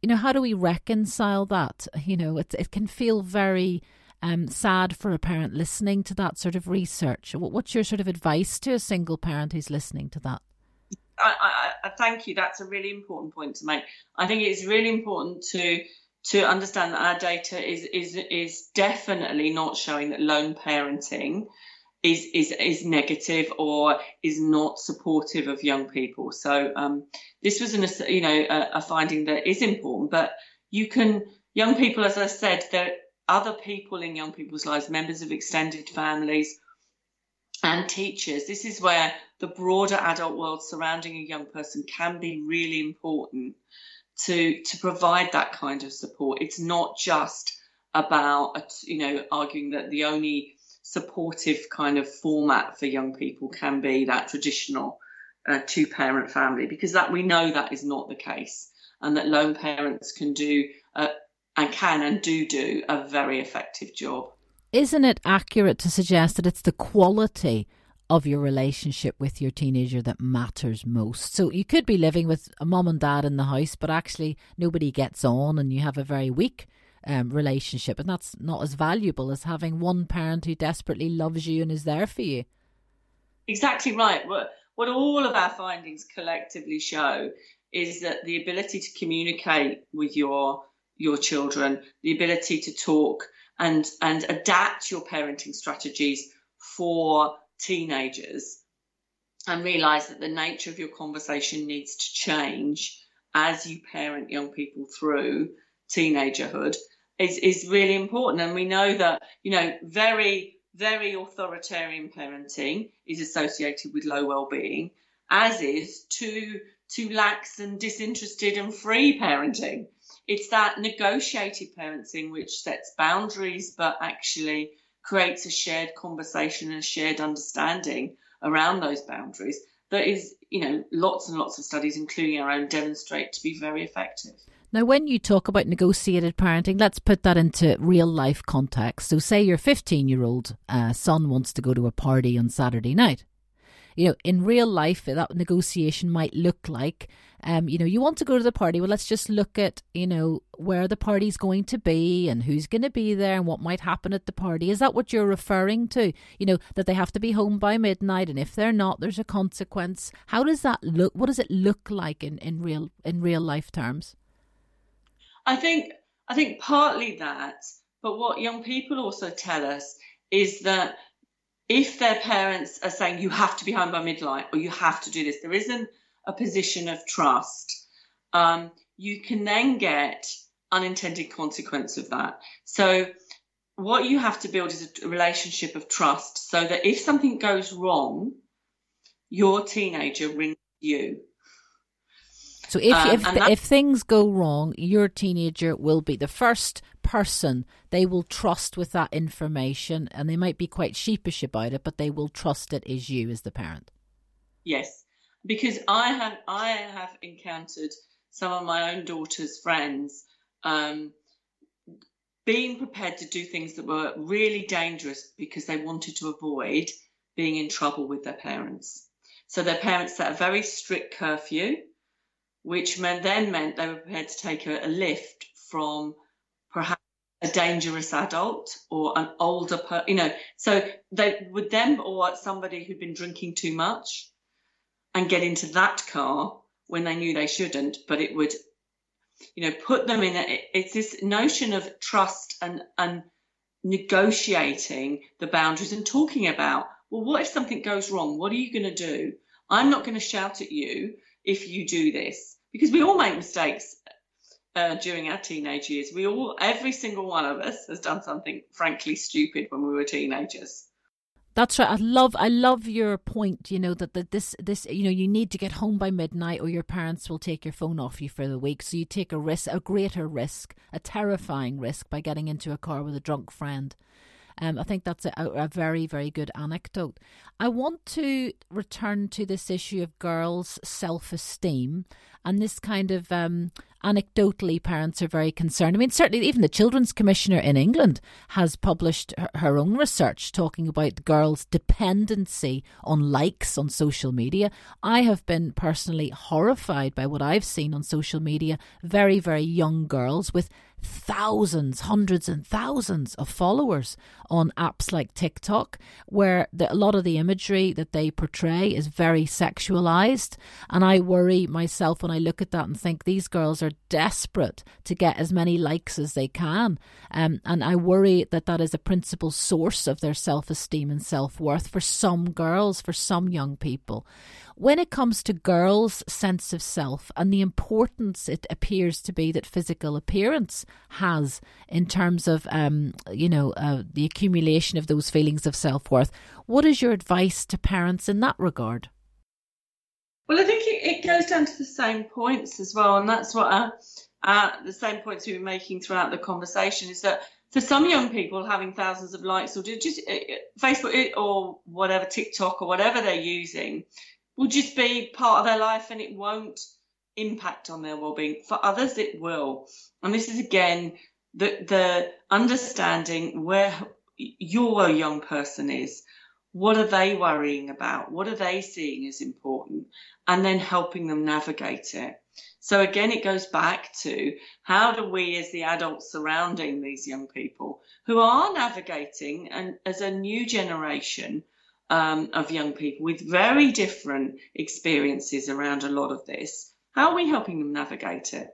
A: You know, how do we reconcile that? You know, it, it can feel very um, sad for a parent listening to that sort of research. What's your sort of advice to a single parent who's listening to that?
B: I, I, I thank you. That's a really important point to make. I think it's really important to to understand that our data is is is definitely not showing that lone parenting is is is negative or is not supportive of young people. So um, this was an you know a, a, finding that is important, but you can young people, as I said, there are other people in young people's lives, members of extended families, and teachers. This is where the broader adult world surrounding a young person can be really important to to provide that kind of support. It's not just about you know arguing that the only supportive kind of format for young people can be that traditional uh, two parent family because that we know that is not the case and that lone parents can do uh, and can and do do a very effective job
A: isn't it accurate to suggest that it's the quality of your relationship with your teenager that matters most. So you could be living with a mom and dad in the house, but actually nobody gets on and you have a very weak um, relationship. And that's not as valuable as having one parent who desperately loves you and is there for you.
B: Exactly right. What, what all of our findings collectively show is that the ability to communicate with your your children, the ability to talk and and adapt your parenting strategies for teenagers and realize that the nature of your conversation needs to change as you parent young people through teenagerhood is, is really important. And we know that, you know, very, very authoritarian parenting is associated with low well-being, as is too, too lax and disinterested and free parenting. It's that negotiated parenting which sets boundaries, but actually creates a shared conversation and a shared understanding around those boundaries that is, you know, lots and lots of studies, including our own, demonstrate to be very effective.
A: Now, when you talk about negotiated parenting, let's put that into real life context. So, say your 15 year old uh, son wants to go to a party on Saturday night you know, in real life, that negotiation might look like, um, you know, you want to go to the party. Well, let's just look at, you know, where the party's going to be and who's going to be there and what might happen at the party. Is that what you're referring to? You know, that they have to be home by midnight, and if they're not, there's a consequence. How does that look? What does it look like in, in real in real life terms?
B: I think I think partly that, but what young people also tell us is that if their parents are saying you have to be home by midnight or you have to do this, there isn't a position of trust. Um, you can then get unintended consequence of that. So what you have to build is a relationship of trust so that if something goes wrong, your teenager rings you.
A: So if um, if, if things go wrong, your teenager will be the first person they will trust with that information, and they might be quite sheepish about it, but they will trust it is you as the parent.
B: Yes, because I have I have encountered some of my own daughter's friends um, being prepared to do things that were really dangerous because they wanted to avoid being in trouble with their parents. So their parents set a very strict curfew which meant, then meant they were prepared to take a, a lift from perhaps a dangerous adult or an older person, you know, so they would them or somebody who'd been drinking too much and get into that car when they knew they shouldn't, but it would, you know, put them in a, it's this notion of trust and, and negotiating the boundaries and talking about, well, what if something goes wrong? What are you going to do? I'm not going to shout at you if you do this because we all make mistakes uh, during our teenage years. We all, every single one of us, has done something frankly stupid when we were teenagers.
A: That's right. I love I love your point, you know, that, that this this you know, you need to get home by midnight or your parents will take your phone off you for the week. So you take a risk a greater risk, a terrifying risk by getting into a car with a drunk friend. Um, I think that's a, a, very, very good anecdote. I want to return to this issue of girls' self esteem and this kind of um, anecdotally, parents are very concerned. I mean, certainly, even the Children's Commissioner in England has published her, her own research talking about girls' dependency on likes on social media. I have been personally horrified by what I've seen on social media. Very, very young girls with thousands, hundreds and thousands of followers on apps like TikTok, where the, a lot of the imagery that they portray is very sexualized. And I worry myself when I look at that and think these girls are desperate to get as many likes as they can. Um, and I worry that that is a principal source of their self esteem and self worth for some girls, for some young people. When it comes to girls' sense of self and the importance it appears to be that physical appearance has in terms of, um, you know, uh, the accumulation of those feelings of self worth, what is your advice to parents in that regard?
B: Well, I think it, it goes down to the same points as well, and that's what uh, uh, the same points we were making throughout the conversation is that for some young people, having thousands of likes or just uh, Facebook or whatever TikTok or whatever they're using will just be part of their life and it won't impact on their well-being. For others, it will. And this is again the the understanding where your young person is. What are they worrying about? What are they seeing as important? And then helping them navigate it. So again, it goes back to how do we as the adults surrounding these young people who are navigating and as a new generation um, of young people with very different experiences around a lot of this. How are we helping them navigate it?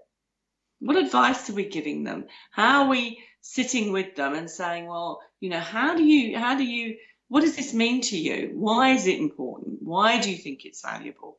B: What advice are we giving them? How are we sitting with them and saying, well, you know, how do you, how do you, what does this mean to you? Why is it important? Why do you think it's valuable?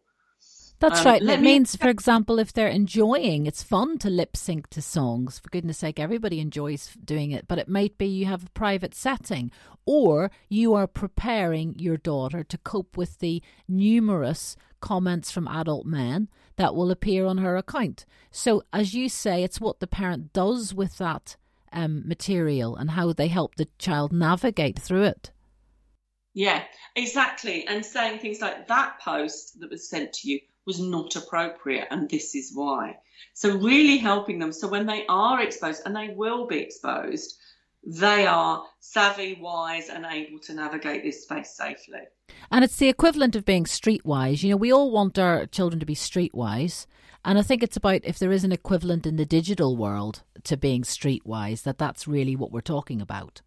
A: That's um, right. It me... means, for example, if they're enjoying, it's fun to lip sync to songs. For goodness sake, everybody enjoys doing it. But it might be you have a private setting, or you are preparing your daughter to cope with the numerous comments from adult men that will appear on her account. So, as you say, it's what the parent does with that um, material and how they help the child navigate through it.
B: Yeah, exactly. And saying things like that post that was sent to you was not appropriate and this is why. So really helping them so when they are exposed and they will be exposed, they are savvy, wise and able to navigate this space safely.
A: And it's the equivalent of being streetwise. You know, we all want our children to be streetwise. And I think it's about if there is an equivalent in the digital world to being streetwise, that that's really what we're talking about.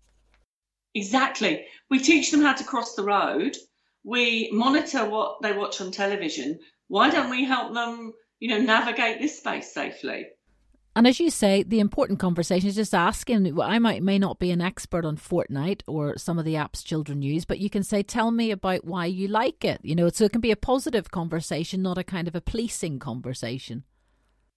B: Exactly. We teach them how to cross the road. We monitor what they watch on television why don't we help them, you know, navigate this space safely?
A: And as you say, the important conversation is just asking. I might may not be an expert on Fortnite or some of the apps children use, but you can say, "Tell me about why you like it." You know, so it can be a positive conversation, not a kind of a policing conversation.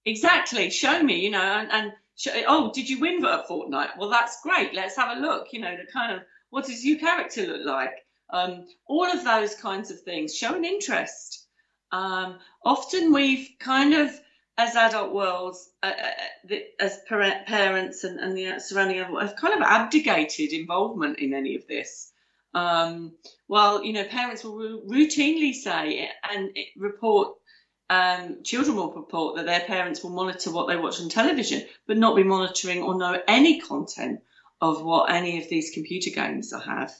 B: Exactly. Show me. You know, and, and show, oh, did you win at Fortnite? Well, that's great. Let's have a look. You know, the kind of what does your character look like? Um, all of those kinds of things. Show an interest. Um, often we've kind of as adult worlds, uh, uh, as parents and, and the surrounding world, have kind of abdicated involvement in any of this. Um, well, you know, parents will routinely say and report, um, children will report that their parents will monitor what they watch on television, but not be monitoring or know any content of what any of these computer games have.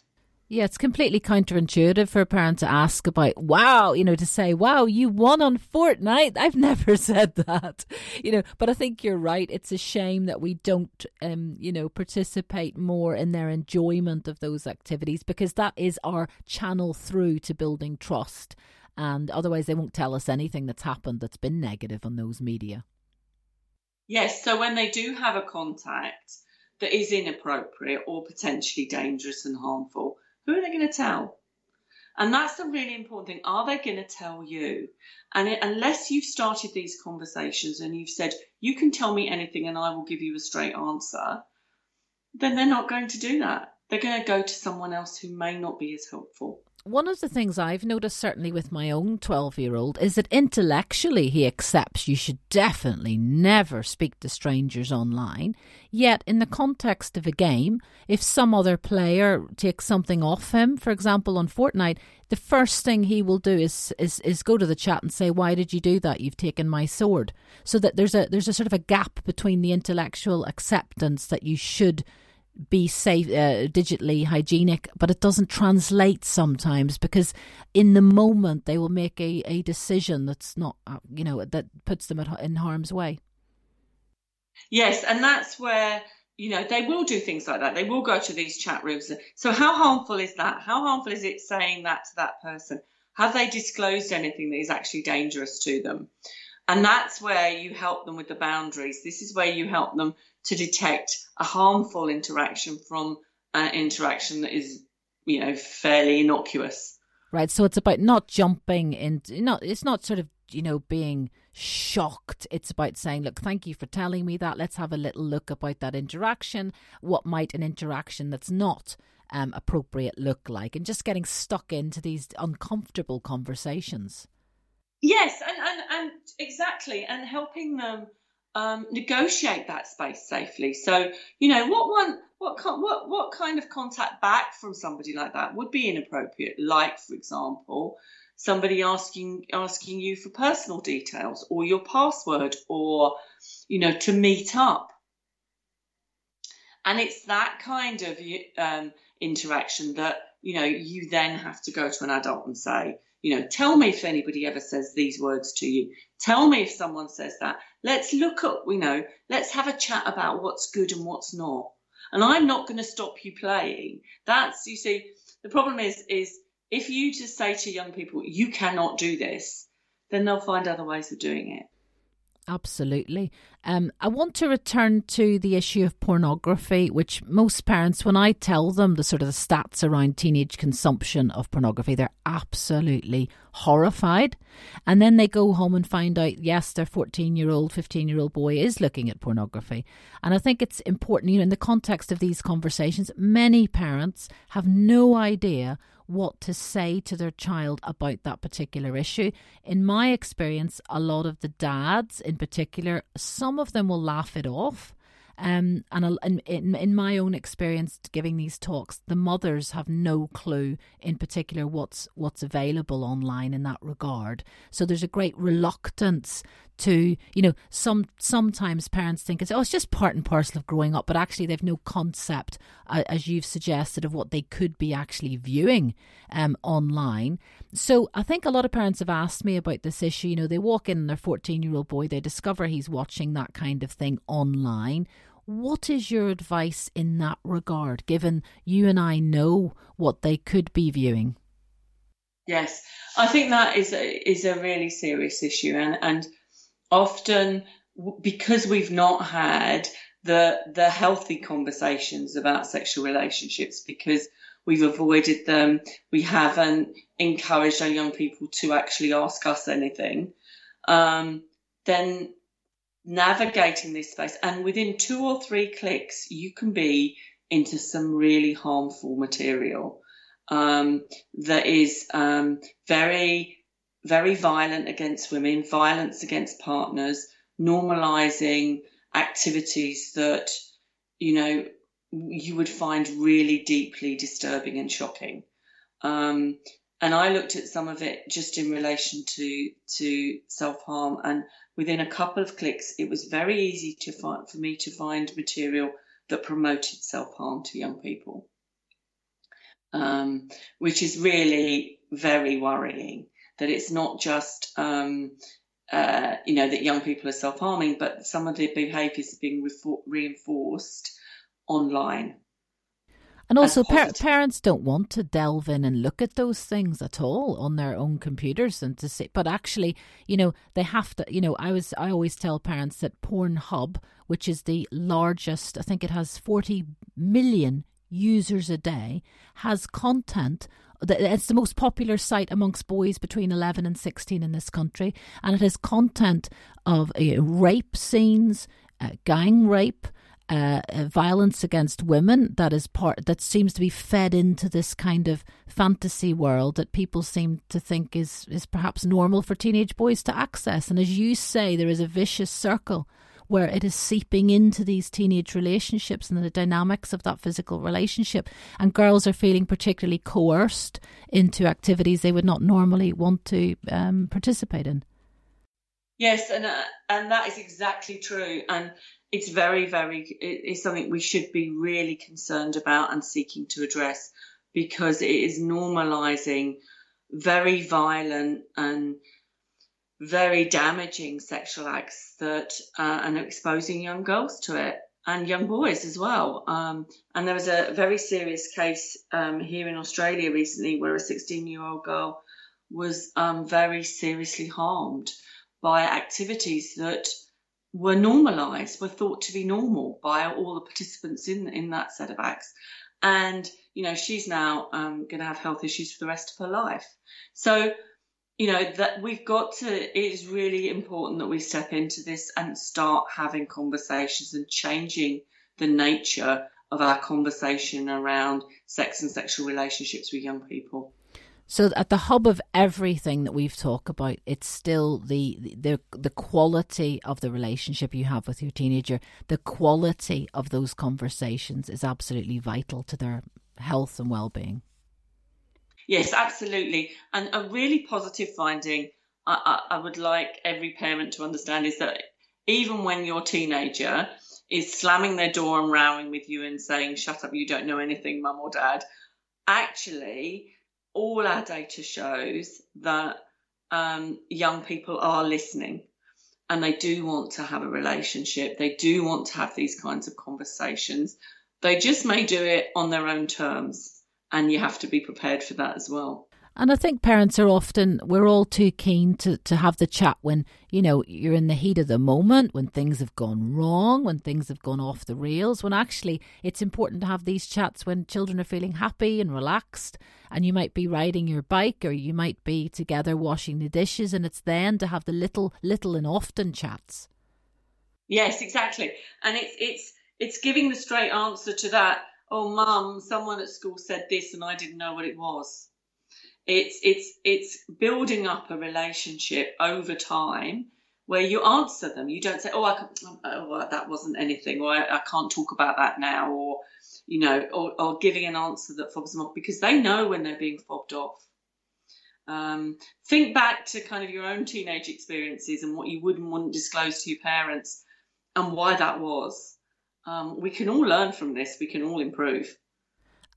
A: Yeah, it's completely counterintuitive for a parent to ask about, wow, you know, to say, wow, you won on Fortnite. I've <laughs> never said that, you know, but I think you're right. It's a shame that we don't, um, you know, participate more in their enjoyment of those activities because that is our channel through to building trust. And otherwise, they won't tell us anything that's happened that's been negative on those media.
B: Yes. So when they do have a contact that is inappropriate or potentially dangerous and harmful, who are they going to tell? And that's the really important thing. Are they going to tell you? And it, unless you've started these conversations and you've said, you can tell me anything and I will give you a straight answer, then they're not going to do that. They're going to go to someone else who may not be as helpful
A: one of the things I've noticed, certainly with my own 12 year old, is that intellectually he accepts you should definitely never speak to strangers online. Yet, in the context of a game, if some other player takes something off him, for example, on Fortnite, the first thing he will do is, is, is go to the chat and say, Why did you do that? You've taken my sword. So that there's a, there's a sort of a gap between the intellectual acceptance that you should be safe, uh, digitally hygienic, but it doesn't translate sometimes because in the moment they will make a, a decision that's not, uh, you know, that puts them at, in harm's way.
B: Yes, and that's where you know they will do things like that. They will go to these chat rooms. So how harmful is that? How harmful is it saying that to that person? Have they disclosed anything that is actually dangerous to them? And that's where you help them with the boundaries. This is where you help them to detect a harmful interaction from an interaction that is, you know, fairly innocuous.
A: Right. So it's about not jumping into, not, it's not sort of, you know, being shocked. It's about saying, look, thank you for telling me that. Let's have a little look about that interaction. What might an interaction that's not um, appropriate look like? And just getting stuck into these uncomfortable conversations.
B: Yes, and, and, and exactly, and helping them um, negotiate that space safely. So, you know, what one, what, what, what kind of contact back from somebody like that would be inappropriate? Like, for example, somebody asking asking you for personal details or your password or, you know, to meet up. And it's that kind of um, interaction that you know you then have to go to an adult and say, you know, tell me if anybody ever says these words to you. Tell me if someone says that. Let's look at, you know, let's have a chat about what's good and what's not. And I'm not going to stop you playing. That's, you see, the problem is, is if you just say to young people, you cannot do this, then they'll find other ways of doing it.
A: Absolutely. Um, I want to return to the issue of pornography, which most parents, when I tell them the sort of the stats around teenage consumption of pornography, they're absolutely horrified. And then they go home and find out, yes, their 14 year old, 15 year old boy is looking at pornography. And I think it's important, you know, in the context of these conversations, many parents have no idea what to say to their child about that particular issue. In my experience, a lot of the dads in particular, some of them will laugh it off um, and in, in my own experience giving these talks, the mothers have no clue in particular what's what's available online in that regard. So there's a great reluctance to, you know, some sometimes parents think it's oh it's just part and parcel of growing up, but actually they've no concept, uh, as you've suggested, of what they could be actually viewing um, online. So I think a lot of parents have asked me about this issue. You know, they walk in their 14 year old boy, they discover he's watching that kind of thing online what is your advice in that regard, given you and I know what they could be viewing?
B: Yes, I think that is a, is a really serious issue, and and often because we've not had the the healthy conversations about sexual relationships because we've avoided them we haven't encouraged our young people to actually ask us anything um, then navigating this space and within two or three clicks you can be into some really harmful material um, that is um, very very violent against women violence against partners normalizing activities that, you know, you would find really deeply disturbing and shocking. Um, and I looked at some of it just in relation to to self harm, and within a couple of clicks, it was very easy to find for me to find material that promoted self harm to young people, um, which is really very worrying. That it's not just um, uh, you know, that young people are self harming, but some of the behaviours are being reinforced online.
A: And also, par- parents don't want to delve in and look at those things at all on their own computers and to see. But actually, you know, they have to. You know, I was I always tell parents that Pornhub, which is the largest, I think it has forty million users a day, has content it's the most popular site amongst boys between 11 and 16 in this country, and it has content of uh, rape scenes, uh, gang rape, uh, uh, violence against women that is part that seems to be fed into this kind of fantasy world that people seem to think is is perhaps normal for teenage boys to access. And as you say, there is a vicious circle where it is seeping into these teenage relationships and the dynamics of that physical relationship. And girls are feeling particularly coerced into activities they would not normally want to um, participate in.
B: Yes, and uh, and that is exactly true, and it's very, very it's something we should be really concerned about and seeking to address because it is normalising very violent and very damaging sexual acts that uh, and exposing young girls to it and young boys as well. Um, and there was a very serious case um, here in Australia recently where a 16 year old girl was um, very seriously harmed by activities that were normalized, were thought to be normal by all the participants in, in that set of acts. And, you know, she's now um, going to have health issues for the rest of her life. So, you know that we've got to it is really important that we step into this and start having conversations and changing the nature of our conversation around sex and sexual relationships with young people.
A: So at the hub of everything that we've talked about it's still the the the quality of the relationship you have with your teenager. The quality of those conversations is absolutely vital to their health and well-being
B: Yes, absolutely. And a really positive finding I, I, I would like every parent to understand is that even when your teenager is slamming their door and rowing with you and saying, shut up, you don't know anything, mum or dad, actually, all our data shows that um, young people are listening and they do want to have a relationship. They do want to have these kinds of conversations. They just may do it on their own terms and you have to be prepared for that as well.
A: And I think parents are often, we're all too keen to, to have the chat when, you know, you're in the heat of the moment, when things have gone wrong, when things have gone off the rails, when actually it's important to have these chats when children are feeling happy and relaxed. And you might be riding your bike or you might be together washing the dishes. And it's then to have the little, little and often chats.
B: Yes, exactly. And it's, it's, it's giving the straight answer to that oh mum someone at school said this and i didn't know what it was. It's it's it's building up a relationship over time where you answer them. You don't say oh i oh, that wasn't anything or I, I, can't talk about that now or you know or, or giving an answer that fobs them off because they know when they're being fobbed off. Um, think back to kind of your own teenage experiences and what you would and wouldn't disclose to your parents and why that was um, we can all learn from this. We can all improve.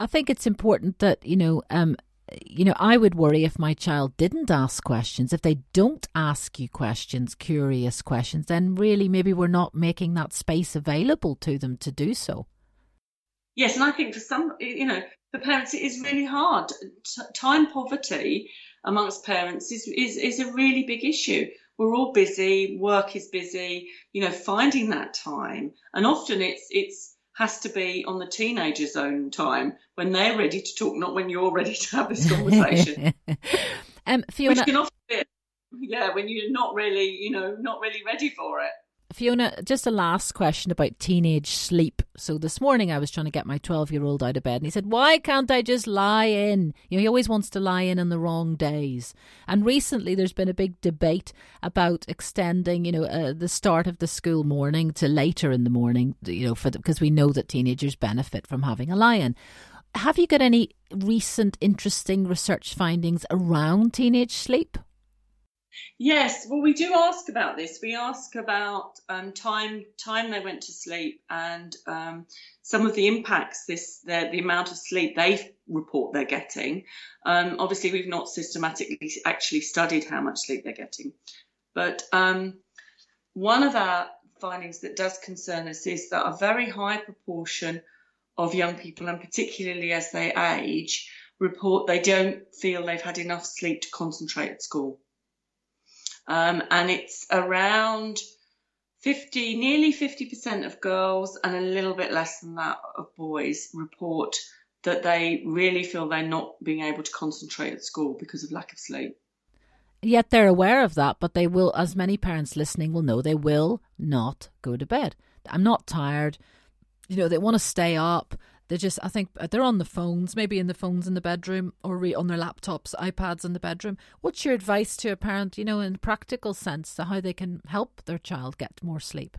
A: I think it's important that you know, um, you know, I would worry if my child didn't ask questions. If they don't ask you questions, curious questions, then really maybe we're not making that space available to them to do so.
B: Yes, and I think for some, you know, for parents it is really hard. T- time poverty amongst parents is, is is a really big issue. We're all busy, work is busy, you know, finding that time. And often it's, it's, has to be on the teenager's own time when they're ready to talk, not when you're ready to have this conversation. <laughs>
A: um, Fiona,
B: Which can often be, yeah, when you're not really, you know, not really ready for it.
A: Fiona, just a last question about teenage sleep. So this morning I was trying to get my 12 year old out of bed and he said, Why can't I just lie in? You know, he always wants to lie in on the wrong days. And recently there's been a big debate about extending, you know, uh, the start of the school morning to later in the morning, you know, because we know that teenagers benefit from having a lie in. Have you got any recent interesting research findings around teenage sleep?
B: Yes, well, we do ask about this. We ask about um, time time they went to sleep and um, some of the impacts this the, the amount of sleep they report they're getting. Um, obviously, we've not systematically actually studied how much sleep they're getting, but um, one of our findings that does concern us is that a very high proportion of young people, and particularly as they age, report they don't feel they've had enough sleep to concentrate at school. Um, and it's around 50, nearly 50% of girls and a little bit less than that of boys report that they really feel they're not being able to concentrate at school because of lack of sleep.
A: Yet they're aware of that, but they will, as many parents listening will know, they will not go to bed. I'm not tired. You know, they want to stay up. They just, I think uh, they're on the phones, maybe in the phones in the bedroom or re- on their laptops, iPads in the bedroom. What's your advice to a parent, you know, in practical sense, to how they can help their child get more sleep?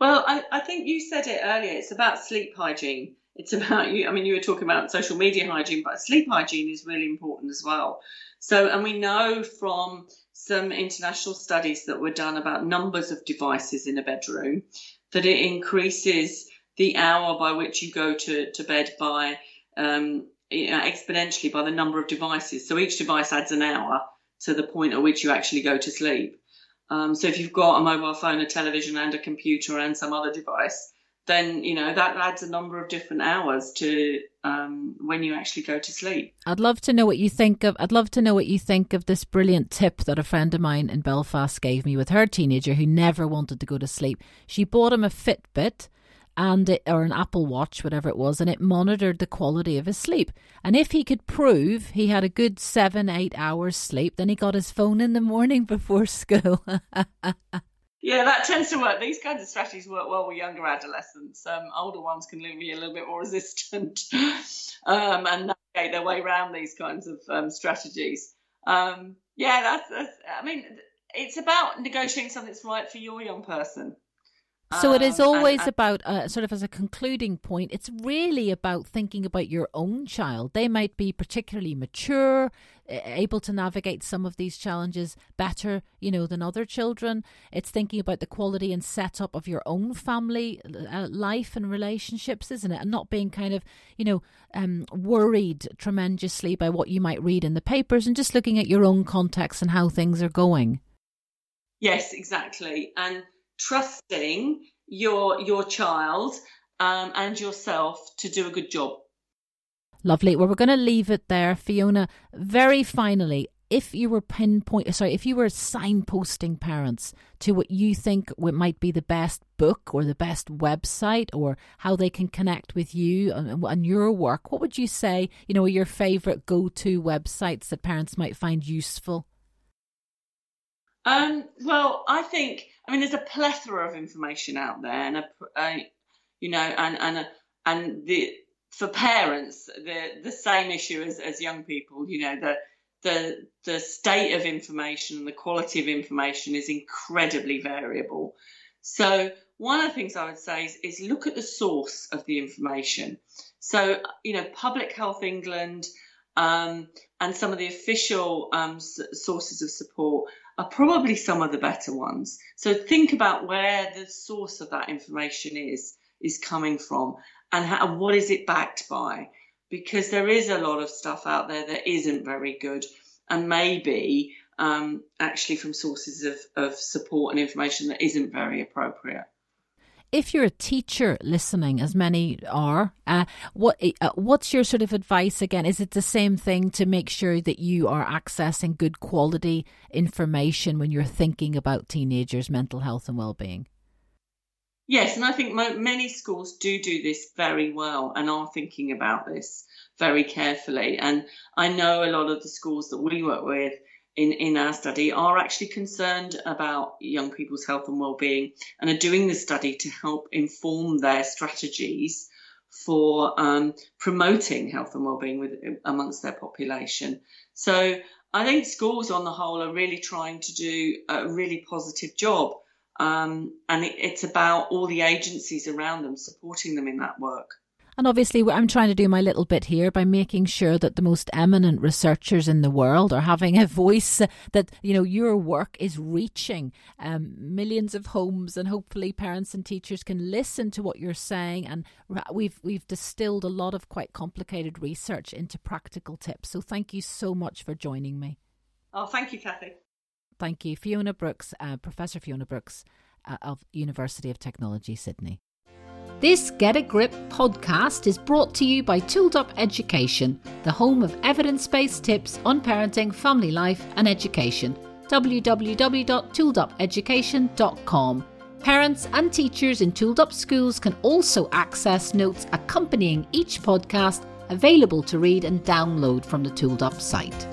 B: Well, I, I think you said it earlier. It's about sleep hygiene. It's <laughs> about you. I mean, you were talking about social media hygiene, but sleep hygiene is really important as well. So, and we know from some international studies that were done about numbers of devices in a bedroom that it increases the hour by which you go to, to bed by um, exponentially by the number of devices. So each device adds an hour to the point at which you actually go to sleep. Um, so if you've got a mobile phone, a television, and a computer, and some other device, then you know that adds a number of different hours to um, when you actually go to sleep.
A: I'd love to know what you think of. I'd love to know what you think of this brilliant tip that a friend of mine in Belfast gave me with her teenager who never wanted to go to sleep. She bought him a Fitbit and it, or an Apple Watch, whatever it was, and it monitored the quality of his sleep. And if he could prove he had a good seven, eight hours sleep, then he got his phone in the morning <laughs> before school.
B: yeah, that tends to work. These kinds of strategies work well with younger adolescents. Um, older ones can be a little bit more <laughs> resistant um, and navigate their way around these kinds of um, strategies. Um, yeah, that's, that's. I mean, it's about negotiating something that's right for your young person.
A: So it is um, always and, and, about, uh, sort of as a concluding point, it's really about thinking about your own child. They might be particularly mature, able to navigate some of these challenges better, you know, than other children. It's thinking about the quality and setup of your own family uh, life and relationships, isn't it? And not being kind of, you know, um, worried tremendously by what you might read in the papers and just looking at your own context and how things are going.
B: Yes, exactly. And trusting your your child um, and yourself to do a good job.
A: Lovely. Well, we're going to leave it there, Fiona. Very finally, if you were pinpoint, sorry, if you were signposting parents to what you think might be the best book or the best website or how they can connect with you and, and your work, what would you say? You know, your favourite go-to websites that parents might find useful?
B: Um, well, I think I mean there's a plethora of information out there, and a, a you know, and and a, and the for parents the the same issue as, as young people. You know, the the the state of information and the quality of information is incredibly variable. So one of the things I would say is, is look at the source of the information. So you know, Public Health England um, and some of the official um, sources of support are probably some of the better ones. So think about where the source of that information is is coming from and, how, what is it backed by because there is a lot of stuff out there that isn't very good and maybe um, actually from sources of, of support and information that isn't very appropriate.
A: If you're a teacher listening, as many are, uh, what uh, what's your sort of advice again? Is it the same thing to make sure that you are accessing good quality information when you're thinking about teenagers' mental health and well-being?
B: Yes, and I think mo- many schools do do this very well and are thinking about this very carefully. And I know a lot of the schools that we work with in, in our study are actually concerned about young people's health and well-being and are doing the study to help inform their strategies for um, promoting health and well-being with, amongst their population. So I think schools on the whole are really trying to do a really positive job. Um, and it, it's about all the agencies around them supporting them in that work.
A: And obviously, I'm trying to do my little bit here by making sure that the most eminent researchers in the world are having a voice that, you know, your work is reaching um, millions of homes and hopefully parents and teachers can listen to what you're saying. And we've, we've distilled a lot of quite complicated research into practical tips. So thank you so much for joining me.
B: Oh, thank you, Kathy.
A: Thank you. Fiona Brooks, uh, Professor Fiona Brooks uh, of University of Technology, Sydney. This Get a Grip podcast is brought to you by Tooled Up Education, the home of evidence based tips on parenting, family life, and education. www.tooledupeducation.com. Parents and teachers in Tooled Up schools can also access notes accompanying each podcast available to read and download from the Tooled Up site.